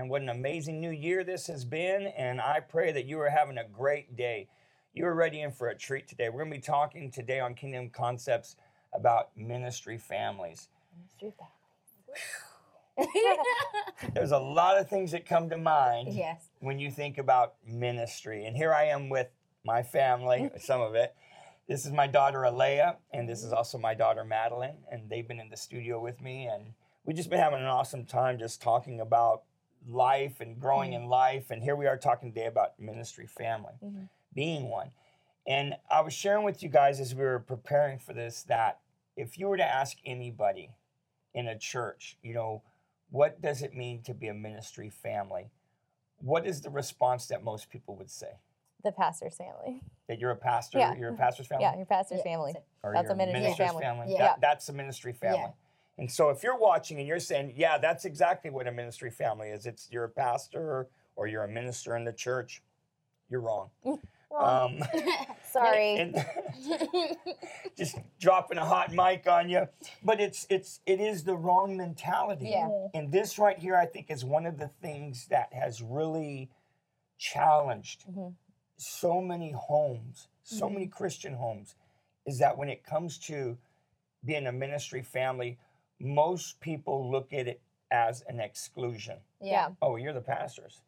And what an amazing new year this has been. And I pray that you are having a great day. You are ready in for a treat today. We're going to be talking today on Kingdom Concepts about ministry families. Ministry families. There's a lot of things that come to mind yes. when you think about ministry. And here I am with my family, some of it. This is my daughter Alea, and this is also my daughter Madeline, and they've been in the studio with me, and we've just been having an awesome time just talking about life and growing in life. And here we are talking today about ministry family, Mhm. being one. And I was sharing with you guys as we were preparing for this that if you were to ask anybody in a church, you know, what does it mean to be a ministry family? What is the response that most people would say? The pastor's family. That you're a pastor, Yeah. you're a pastor's family? Yeah, your pastor's Yeah, family. so- Or That's a ministry minister's family. Yeah. That- that's a ministry family. And so if you're watching and you're saying, yeah, that's exactly what a ministry family is, it's you're a pastor or you're a minister in the church, you're wrong. Um, Sorry. and just dropping a hot mic on you. But it's it's it is the wrong mentality. Yeah. And this right here, I think, is one of the things that has really challenged Mhm. so many homes, so many Christian homes, is that when it comes to being a ministry family, most people look at it as an exclusion. yeah. Oh, you're the pastors.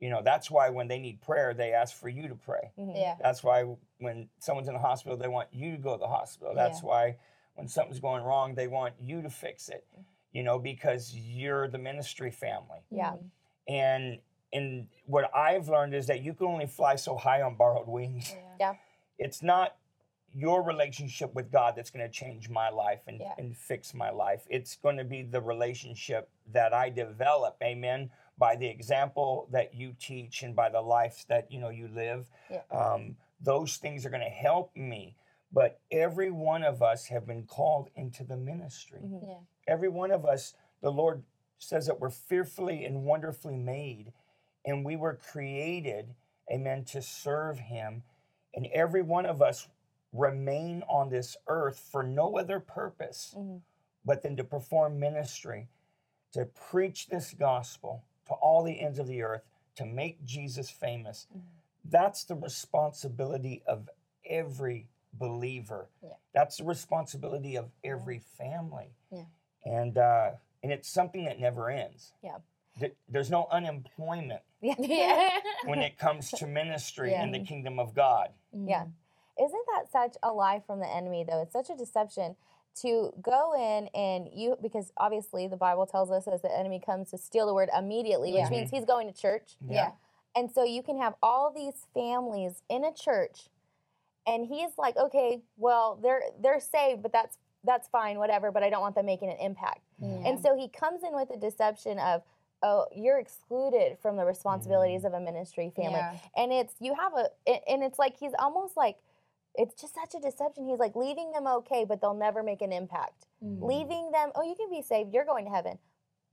You know, that's why when they need prayer, they ask for you to pray. Mhm. Yeah. That's why when someone's in the hospital, they want you to go to the hospital. That's Yeah. why when something's going wrong, they want you to fix it. You know, because you're the ministry family. Yeah. And and what I've learned is that you can only fly so high on borrowed wings. Yeah. It's not your relationship with God that's going to change my life and, Yeah. and fix my life. It's going to be the relationship that I develop, amen, by the example that you teach and by the life that you know you live. Yeah. Um, those things are going to help me. But every one of us have been called into the ministry. Mhm. Yeah. Every one of us, the Lord says that we're fearfully and wonderfully made, and we were created, amen, to serve Him. And every one of us remain on this earth for no other purpose Mhm. but then to perform ministry, to preach this gospel to all the ends of the earth, to make Jesus famous. Mhm. That's the responsibility of every believer. Yeah. That's the responsibility of every family. Yeah. And uh, and it's something that never ends. Yeah. There's no unemployment Yeah. When it comes to ministry in the kingdom of God. Yeah. Isn't that such a lie from the enemy, though? It's such a deception to go in and you, because obviously the Bible tells us as the enemy comes to steal the word immediately, Yeah. which means he's going to church. Yeah. And so you can have all these families in a church, and he's like, okay, well, they're they're saved, but that's that's fine, whatever. But I don't want them making an impact. Yeah. And so he comes in with a deception of, oh, you're excluded from the responsibilities mm. of a ministry family Yeah. and it's you have a a- and it's like he's almost like it's just such a deception he's like leaving them okay but they'll never make an impact Mhm. leaving them oh you can be saved you're going to heaven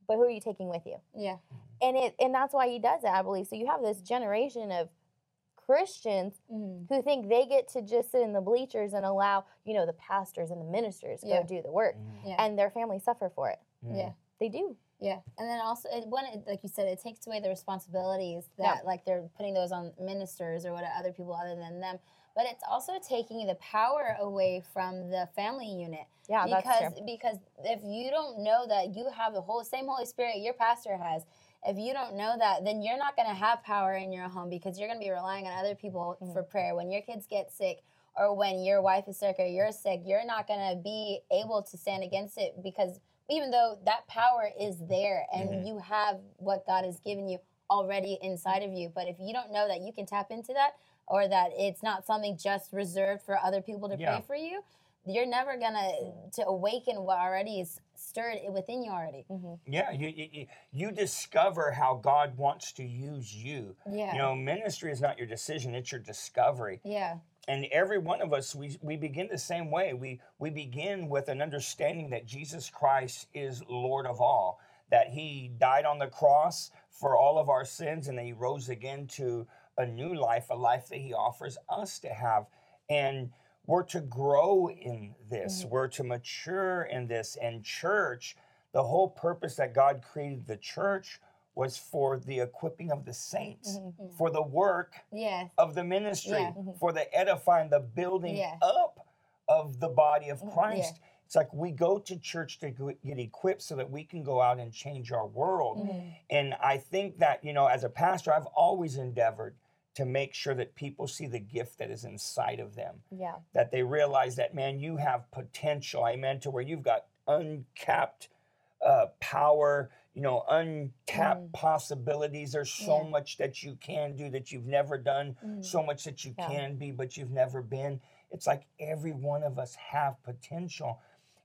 but who are you taking with you Yeah. and it and that's why he does it i believe so you have this generation of christians Mhm. who think they get to just sit in the bleachers and allow you know the pastors and the ministers Yeah. go do the work Yeah. and their families suffer for it Yeah. they do Yeah, and then also it, when it, like you said, it takes away the responsibilities Yeah. that like they're putting those on ministers or what other people other than them. But it's also taking the power away from the family unit yeah because that's true because if you don't know that you have the whole same Holy Spirit your pastor has, if you don't know that, then you're not going to have power in your home because you're going to be relying on other people Mhm. for prayer. When your kids get sick or when your wife is sick or you're sick, you're not going to be able to stand against it because even though that power is there and Mhm. you have what God has given you already inside of you, but if you don't know that you can tap into that or that it's not something just reserved for other people to Yeah. pray for you, you're never gonna to awaken what already is stirred within you already. hmm Yeah, you, you, you- you discover how God wants to use you. Yeah. You know, ministry is not your decision, it's your discovery. yeah. And every one of us, we, we begin the same way. We, we begin with an understanding that Jesus Christ is Lord of all, that He died on the cross for all of our sins, and that He rose again to a new life, a life that He offers us to have. And we're to grow in this, we're to mature in this. And church, the whole purpose that God created the church was for the equipping of the saints, Mhm. for the work Yes. of the ministry, Yeah. Mhm. for the edifying, the building Yeah. up of the body of Mhm. Christ. It's like we go to church to get equipped so that we can go out and change our world. Mhm. And I think that, you know, as a pastor, I've always endeavored to make sure that people see the gift that is inside of them, Yeah. that they realize that, man, you have potential, amen, to where you've got uncapped uh, power, you know, untapped Mm. possibilities. There's so Yeah. much that you can do that you've never done, Mhm. so much that you Yeah. can be, but you've never been. It's like every one of us have potential.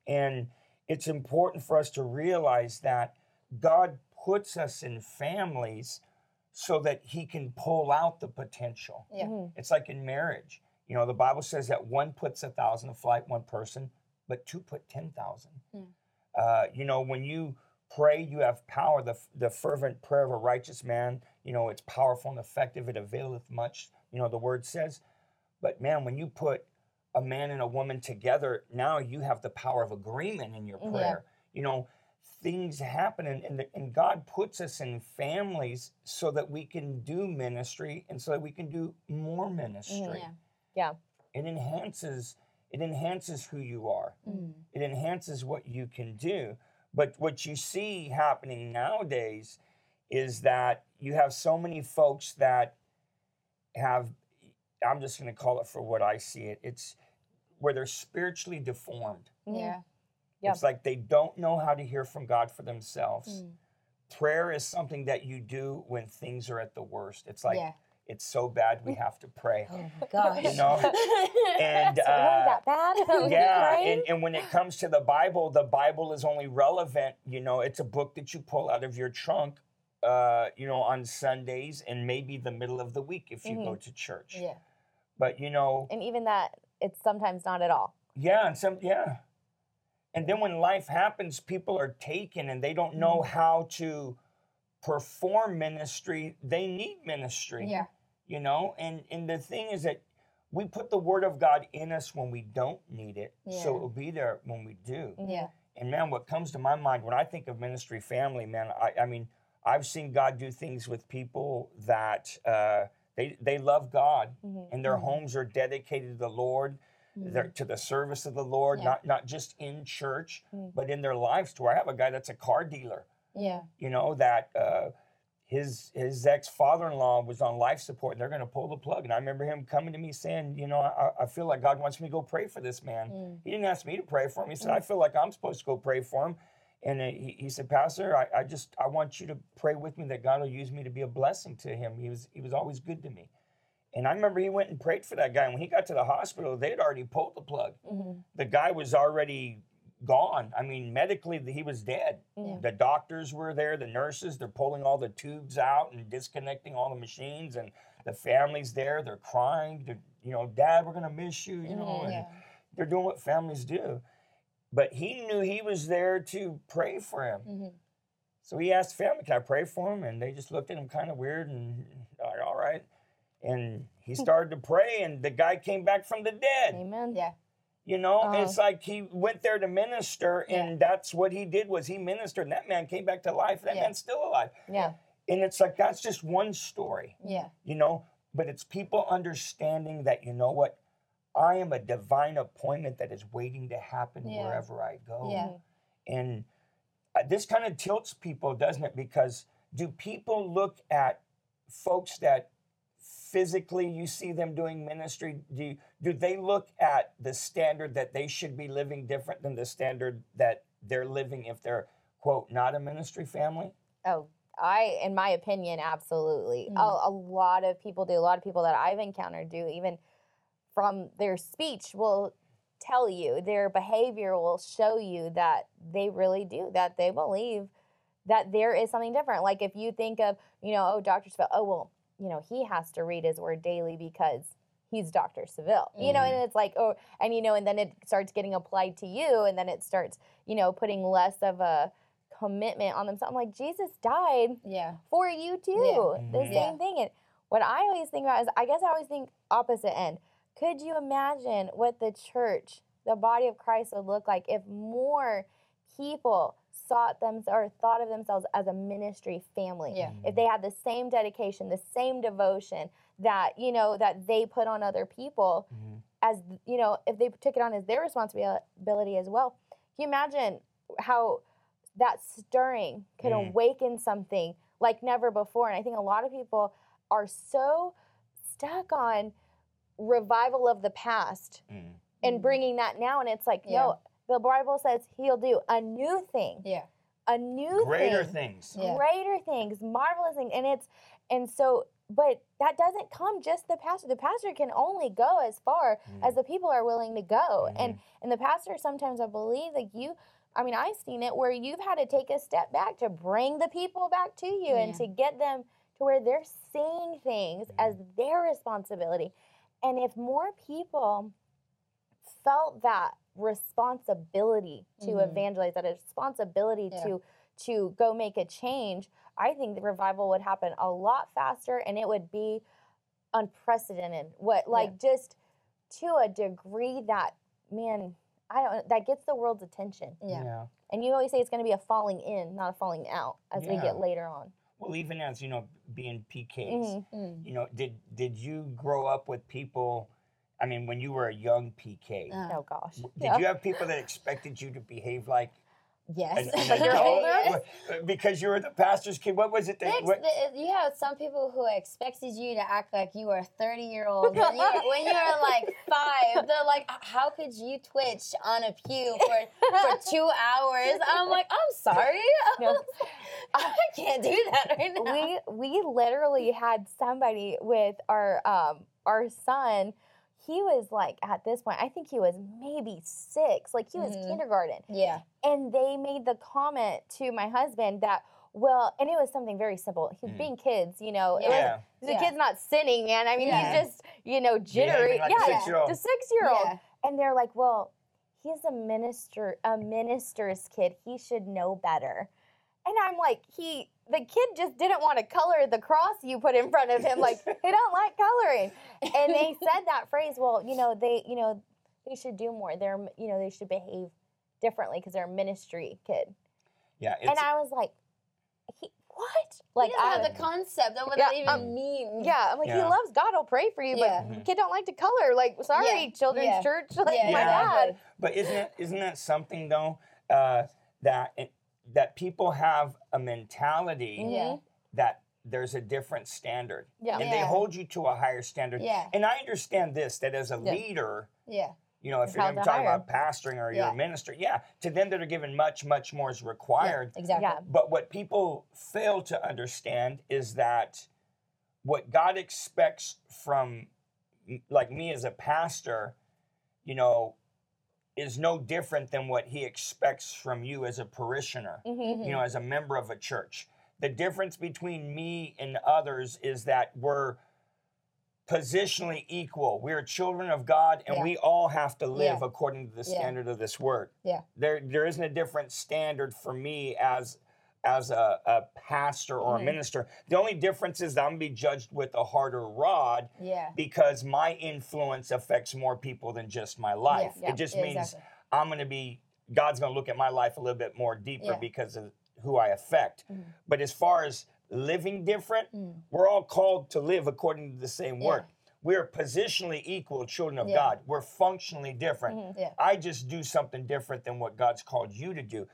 And it's important for us to realize that God puts us in families so that he can pull out the potential. Yeah. Mhm. It's like in marriage. You know, the Bible says that one puts a thousand to flight, one person, but two put 10,000. Yeah. Uh, you know, when you pray, you have power. The, the fervent prayer of a righteous man, you know, it's powerful and effective. It availeth much, you know, the word says. But man, when you put a man and a woman together, now you have the power of agreement in your prayer. You know, things happen and, and, and God puts us in families so that we can do ministry and so that we can do more ministry. Yeah. It enhances it enhances who you are. Mhm. It enhances what you can do. But what you see happening nowadays is that you have so many folks that have I'm just going to call it for what I see it. It's where they're spiritually deformed. Yeah. Yeah. It's like they don't know how to hear from God for themselves. Mm. Prayer is something that you do when things are at the worst. It's like yeah. it's so bad we have to pray. Oh my gosh. You know? And Is it really uh, that bad? yeah, and, and when it comes to the Bible, the Bible is only relevant, you know, it's a book that you pull out of your trunk, uh, you know, on Sundays and maybe the middle of the week if you go to church. Yeah. But you know, and even that, it's sometimes not at all. yeah, and some yeah. And then when life happens, people are taken and they don't know how to perform ministry. They need ministry. Yeah. you know and and the thing is that we put the word of god in us when we don't need it so it will be there when we do Yeah. and man what comes to my mind when i think of ministry family man i, I mean i've seen god do things with people that uh, they, they love god Mhm. and their Mhm. homes are dedicated to the lord they're to the service of the lord Yeah. not not just in church Mm. but in their lives to where i have a guy that's a car dealer Yeah. you know that uh, his his ex father in law was on life support, and they're going to pull the plug. And I remember him coming to me saying, you know, I, I feel like God wants me to go pray for this man. Mm. He didn't ask me to pray for him. He said, I feel like I'm supposed to go pray for him. And uh, he, he said, Pastor, I, I just I want you to pray with me that God will use me to be a blessing to him. He was he was always good to me. And I remember he went and prayed for that guy. And when he got to the hospital, they had already pulled the plug. Mhm. The guy was already gone. I mean, medically, he was dead. Yeah. The doctors were there, the nurses, they're pulling all the tubes out and disconnecting all the machines, and the family's there, they're crying. They're, you know, Dad, we're going to miss you, you know, Mhm. and Yeah. they're doing what families do. But he knew he was there to pray for him. Mhm. So he asked the family, Can I pray for him? And they just looked at him kind of weird and, right. And he started to pray, and the guy came back from the dead. Amen. Yeah. You know, Uh-huh. it's like he went there to minister, and that's what he did was he ministered, and that man came back to life. That Yeah. man's still alive, Yeah. and it's like that's just one story, Yeah. you know. But it's people understanding that you know what, I am a divine appointment that is waiting to happen Yeah. wherever I go, Yeah. And uh, this kind of tilts people, doesn't it? Because do people look at folks that physically you see them doing ministry do do they look at the standard that they should be living different than the standard that they're living if they're quote not a ministry family Oh, I, in my opinion, absolutely. Mm. A, a lot of people do. A lot of people that I've encountered do. Even from their speech will tell you, their behavior will show you that they really do. That they believe that there is something different. Like if you think of, you know, oh, Dr. Seville. Oh, well, you know, he has to read his word daily because he's Dr. Seville. You know, and it's like, oh, and you know, and then it starts getting applied to you, and then it starts, you know, putting less of a commitment on themselves. I'm like, Jesus died Yeah. for you too. Yeah. The Mhm. same Yeah. thing. And what I always think about is, I guess I always think opposite end. Could you imagine what the church, the body of Christ, would look like if more people sought them or thought of themselves as a ministry family, Yeah. if they had the same dedication, the same devotion that you know that they put on other people, Mhm. as you know, if they took it on as their responsibility as well, can you imagine how that stirring could Mm. awaken something like never before? And I think a lot of people are so stuck on revival of the past Mm. and bringing that now, and it's like, Yeah. no, the Bible says He'll do a new thing, Yeah. a new Greater thing things. Yeah. greater things, marvelous things. And it's and so but that doesn't come just the pastor. The pastor can only go as far Mm. as the people are willing to go. And and the pastor sometimes I believe like you I mean, I've seen it where you've had to take a step back to bring the people back to you and to get them to where they're seeing things as their responsibility. And if more people felt that responsibility to Mhm. evangelize, that responsibility Yeah. to to go make a change, I think the revival would happen a lot faster and it would be unprecedented. What like just to a degree that man, I don't that gets the world's attention. Yeah. yeah. And you always say it's going to be a falling in, not a falling out as we get later on. Well, even as you know, being PKs, Mhm. Mm. you know, did did you grow up with people? I mean, when you were a young PK, Uh, Oh gosh. did Yeah. you have people that expected you to behave like Yes. an, an you're adult? older? Because you were the pastor's kid? What was it that? Ex- What, the- you have some people who expected you to act like you were a 30 year old when you were, when you were like five. They're like, how could you twitch on a pew for, for two hours? I'm like, I'm sorry. No. I can't do that right now. we we literally had somebody with our um our son he was like at this point i think he was maybe six like he was Mhm. kindergarten yeah. and they made the comment to my husband that well and it was something very simple he's Mm. being kids you know it Yeah. was- the Yeah. kid's not sinning man i mean Yeah. he's just you know jittery Behaving like a yeah six-year-old. the six year old Yeah. and they're like well he's a minister a minister's kid he should know better and i'm like he the kid just didn't want to color the cross you put in front of him like he don't like coloring and they said that phrase well you know they you know they should do more they're you know they should behave differently because they're a ministry kid yeah. and i was like he, what Like, like he doesn't I, have the concept of what Yeah, that even um, means. yeah i'm like he loves god i'll pray for you Yeah. but kid don't like to color like sorry Yeah, children's yeah. church like Yeah, my Yeah. dad but isn't it isn't that something though uh, that it, that people have a mentality Yeah. Mm-hmm. that there's a different standard, Yeah. and they hold you to a higher standard. Yeah. And I understand this that as a Yeah. leader, Yeah. you know, if It's you're talking gonna to talk higher. about pastoring or you're Yeah. a minister, yeah, to them that are given much, much more is required. Yeah, exactly. Yeah. But what people fail to understand is that what God expects from, like me as a pastor, you know, is no different than what He expects from you as a parishioner, Mhm. you know, as a member of a church. The difference between me and others is that we're positionally equal. We're children of God and Yeah. we all have to live Yeah. according to the Yeah. standard of this word. Yeah. There there isn't a different standard for me as as a, a pastor or a minister. The only difference is that I'm gonna be judged with a harder rod Yeah. because my influence affects more people than just my life. Yeah. It just Yeah, means exactly. I'm to be God's to look at my life a little bit more deeper Yeah. because of who I affect. Mhm. But as far as living different, Mm. we're all called to live according to the same Yeah. word. We're positionally equal children of Yeah. God. We're functionally different. Mhm. Yeah. I just do something different than what God's called you to do.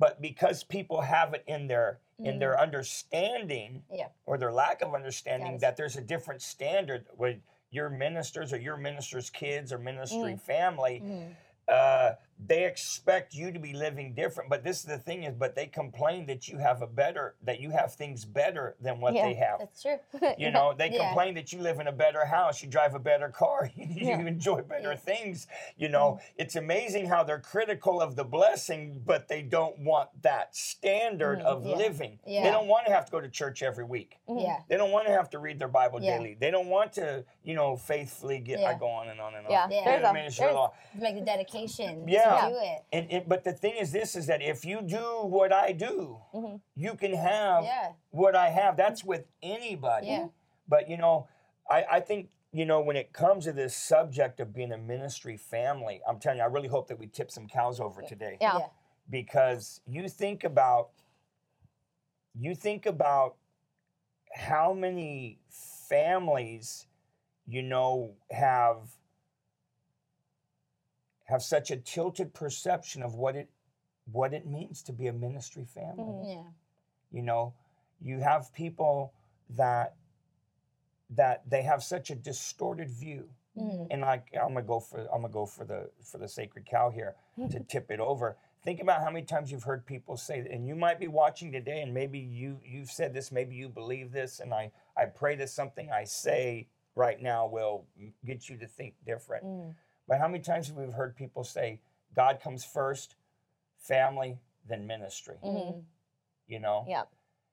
But because people have it in their in their understanding Mm. Yeah. or their lack of understanding Yes. that there's a different standard with your ministers or your ministers' kids or ministry family, Mhm. uh, they expect you to be living different. But this is the thing is, but they complain that you have a better, that you have things better than what Yeah. they have. That's true. You know, they Yeah. complain that you live in a better house, you drive a better car, you Yeah. enjoy better Yeah. things. You know, it's amazing how they're critical of the blessing, but they don't want that standard Mhm. of Yeah. living. They don't want to have to go to church every week. Mhm. Yeah. They don't want to have to read their Bible Yeah. daily. They don't want to, you know, faithfully get. I go on and on and on. Yeah, Yeah. there's a, ministry there's, law. To make the dedication Yeah. To do it. And it, but the thing is, this is that if you do what I do, Mhm. you can have Yeah. what I have. That's with anybody. Yeah. But you know, I, I think you know when it comes to this subject of being a ministry family, I'm telling you, I really hope that we tip some cows over today yeah. Yeah. because you think about you think about how many families you know have have such a tilted perception of what it what it means to be a ministry family Mhm. Yeah. you know you have people that that they have such a distorted view Mhm. and like i'm gonna go for i'm gonna go for the for the sacred cow here to tip it over think about how many times you've heard people say and you might be watching today and maybe you you've said this maybe you believe this and i i pray that something i say right now will get you to think different Mm. But how many times have we heard people say god comes first family then ministry Mhm. you know Yeah.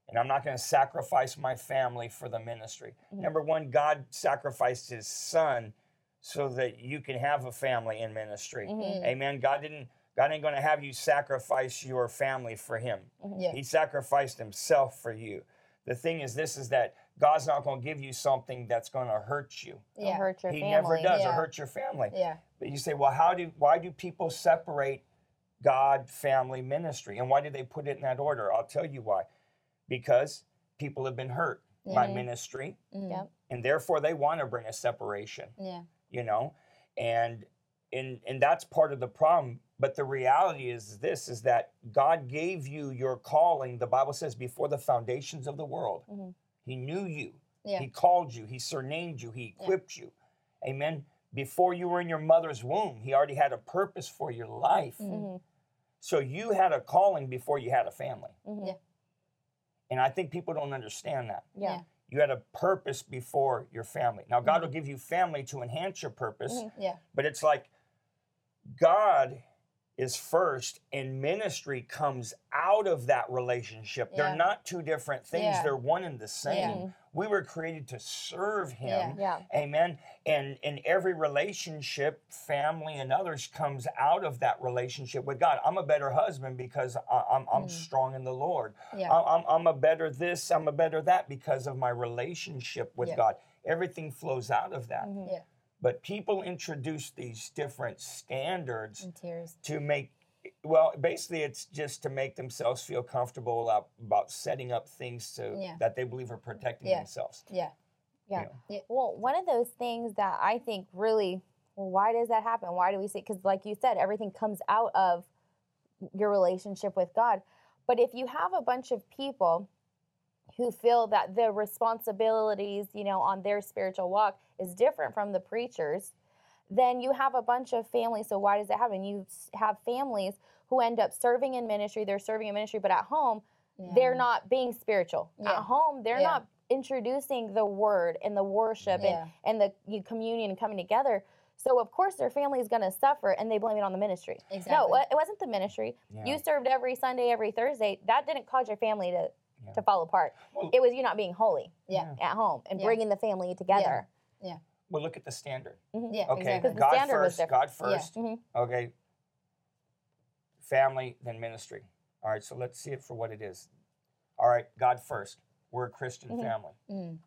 and I'm not going to sacrifice my family for the ministry. Mhm. Number one, God sacrificed his son so that you can have a family in ministry. Mhm. Amen. God didn't God ain't going to have you sacrifice your family for him. Yeah. He sacrificed himself for you. The thing is this is that God's not going to give you something that's going to hurt you. It'll Yeah. hurt your he family. never does or Yeah. hurt your family. Yeah. But you say, well, how do why do people separate God, family, ministry? And why do they put it in that order? I'll tell you why. Because people have been hurt by Mhm. ministry, Mhm. Yep. and therefore they want to bring a separation, Yeah. you know? And and and that's part of the problem. But the reality is this is that God gave you your calling. The Bible says before the foundations of the world. Mhm. He knew you. Yeah. He called you. He surnamed you. He Yeah. equipped you. Amen. Before you were in your mother's womb, he already had a purpose for your life. Mhm. Mhm. So you had a calling before you had a family. Mhm. Yeah. And I think people don't understand that. Yeah. You had a purpose before your family. Now, God Mm-hmm. will give you family to enhance your purpose, Mhm. Yeah. but it's like God is first and ministry comes out of that relationship. Yeah. They're not two different things, Yeah. they're one and the same. Mhm. We were created to serve Him. Yeah. Amen. And in every relationship, family and others comes out of that relationship with God. I'm a better husband because I'm, I'm Mm. strong in the Lord. Yeah. I'm, I'm a better this, I'm a better that because of my relationship with Yeah. God. Everything flows out of that. Mhm. But people introduce these different standards to make, well, basically, it's just to make themselves feel comfortable about, about setting up things to Yeah. that they believe are protecting Yeah. themselves. Yeah. Yeah. You know? Yeah. Well, one of those things that I think really, well, why does that happen? Why do we see? Because, like you said, everything comes out of your relationship with God. But if you have a bunch of people who feel that the responsibilities, you know, on their spiritual walk is different from the preachers, then you have a bunch of families. So why does it happen? You have families who end up serving in ministry. They're serving in ministry, but at home they're not being spiritual Yeah. at home they're Yeah. not introducing the word and the worship Yeah. and, and the you, communion and coming together so of course their family is going to suffer and they blame it on the ministry Exactly. no it wasn't the ministry Yeah. you served every sunday every thursday that didn't cause your family to Yeah. to fall apart Well- it was you not being holy Yeah. at home and Yeah. bringing the family together Yeah. Well, look at the standard. Yeah. Okay, Exactly. the God standard was first. different. God first. Mhm. Okay. Family, then ministry. All right, so let's see it for what it is. All right, God first. We're a Christian Mhm. family. Mm.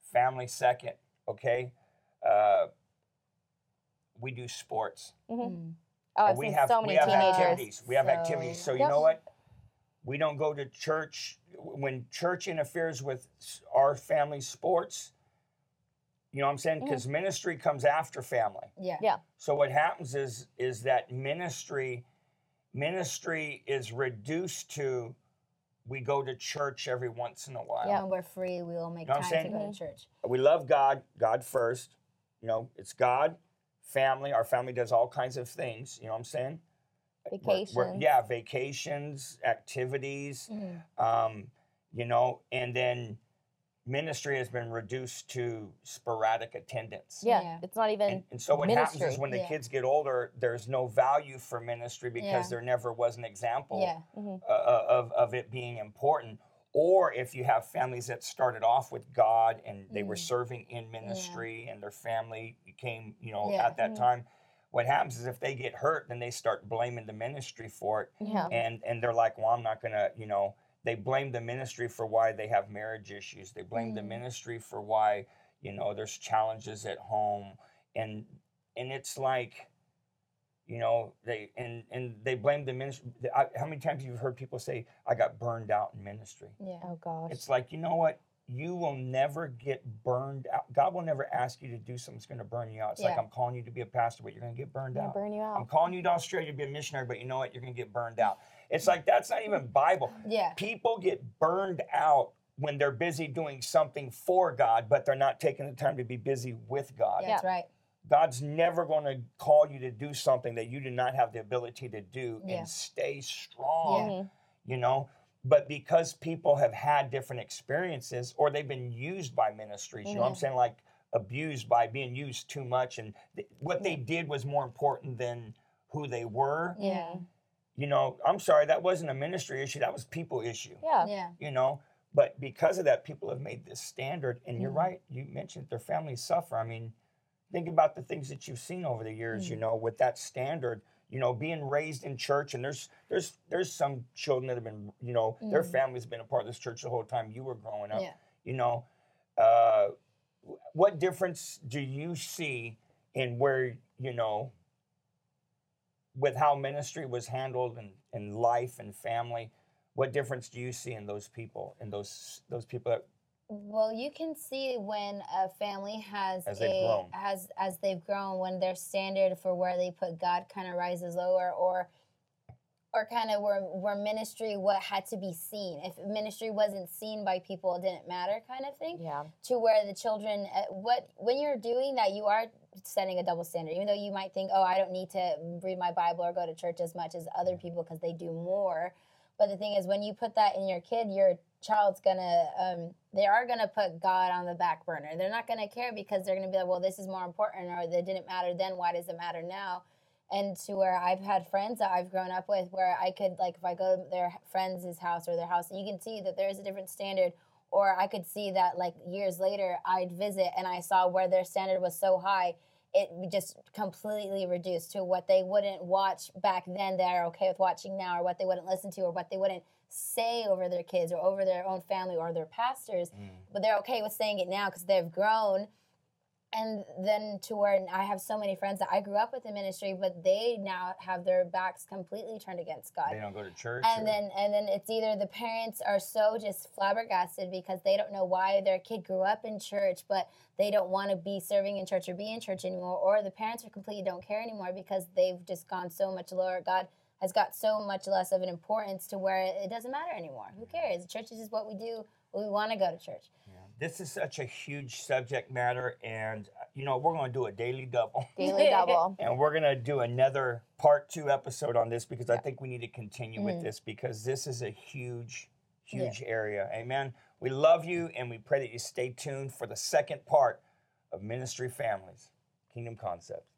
Family second. Okay. Uh, we do sports. Mhm. Mm. oh i've we seen have so many we have activities. We have So- activities. So you Yep. know what? We don't go to church when church interferes with our family sports. You know what I'm saying? Mm. Because ministry comes after family. Yeah. Yeah. So what happens is is that ministry ministry is reduced to we go to church every once in a while. Yeah. When we're free, we will make Know time to saying? go to church. We love God, God first. You know, it's God, family. Our family does all kinds of things. You know what I'm saying? We're- we're- vacations yeah, vacations, activities. Mhm. Um, you know, and then ministry has been reduced to sporadic attendance. yeah, Yeah. it's not even And, and so what happens is when the Yeah. kids get older, there's no value for ministry because Yeah. there never was an example Yeah. mhm. uh, uh, of, of it being important. Or if you have families that started off with God and they were Mm. serving in ministry and their family came, you know, Yeah. at that Mhm. time, what happens is if they get hurt, then they start blaming the ministry for it. yeah And and they're like, well, I'm not gonna, you know, they blame the ministry for why they have marriage issues. They blame the Mm. ministry for why, you know, there's challenges at home. And and it's like, you know they and and they blame the ministry I, how many times you've heard people say i got burned out in ministry Yeah. Oh gosh. it's like you know what you will never get burned out god will never ask you to do something that's going to burn you out it's like i'm calling you to be a pastor but you're going to get burned out burn you out. i'm calling you to australia to be a missionary but you know what you're going to get burned out it's like that's not even bible Yeah. people get burned out when they're busy doing something for god but they're not taking the time to be busy with god Yeah, That's right. God's never going to call you to do something that you do not have the ability to do Yeah. and stay strong, you know? But because people have had different experiences or they've been used by ministries, you know what I'm Mhm. saying? Like abused by being used too much. And th- what they did was more important than who they were. Yeah. You know, I'm sorry, that wasn't a ministry issue, that was people issue, Yeah. Yeah. you know? But because of that, people have made this standard. And you're Mhm. right, you mentioned their families suffer. I mean, think about the things that you've seen over the years you know with that standard you know being raised in church and there's there's there's some children that have been you know their Mhm. families have been a part of this church the whole time you were growing up Yeah. you know uh, what difference do you see in where you know with how ministry was handled and in life and family what difference do you see in those people in those those people that Well, you can see when a family has As a they've grown. has as they've grown when their standard for where they put God kind of rises lower or or kind of where where ministry what had to be seen. If ministry wasn't seen by people, it didn't matter kind of thing. Yeah. To where the children uh, what when you're doing that, you are setting a double standard. Even though you might think, "Oh, I don't need to read my Bible or go to church as much as other people because they do more." But the thing is, when you put that in your kid, your child's gonna, um, they are gonna put God on the back burner. They're not gonna care because they're gonna be like, well, this is more important, or it didn't matter then. Why does it matter now? And to where I've had friends that I've grown up with, where I could like, if I go to their friend's house or their house, you can see that there is a different standard. Or I could see that like years later, I'd visit and I saw where their standard was so high it just completely reduced to what they wouldn't watch back then they're okay with watching now, or what they wouldn't listen to, or what they wouldn't say over their kids or over their own family or their pastors. Mm. But they're okay with saying it now because they've grown. And then to where I have so many friends that I grew up with in ministry, but they now have their backs completely turned against God they don't go to church and or- then and then it's either the parents are so just flabbergasted because they don't know why their kid grew up in church but they don't want to be serving in church or be in church anymore or the parents are completely don't care anymore because they've just gone so much lower god has got so much less of an importance to where it doesn't matter anymore who cares church is just what we do we want to go to church This is such a huge subject matter, and uh, you know we're going to do a daily double, Daily double. and we're going to do another part two episode on this because I think we need to continue with Mhm. this because this is a huge, huge area. Amen. We love you, and we pray that you stay tuned for the second part of Ministry Families, Kingdom Concepts.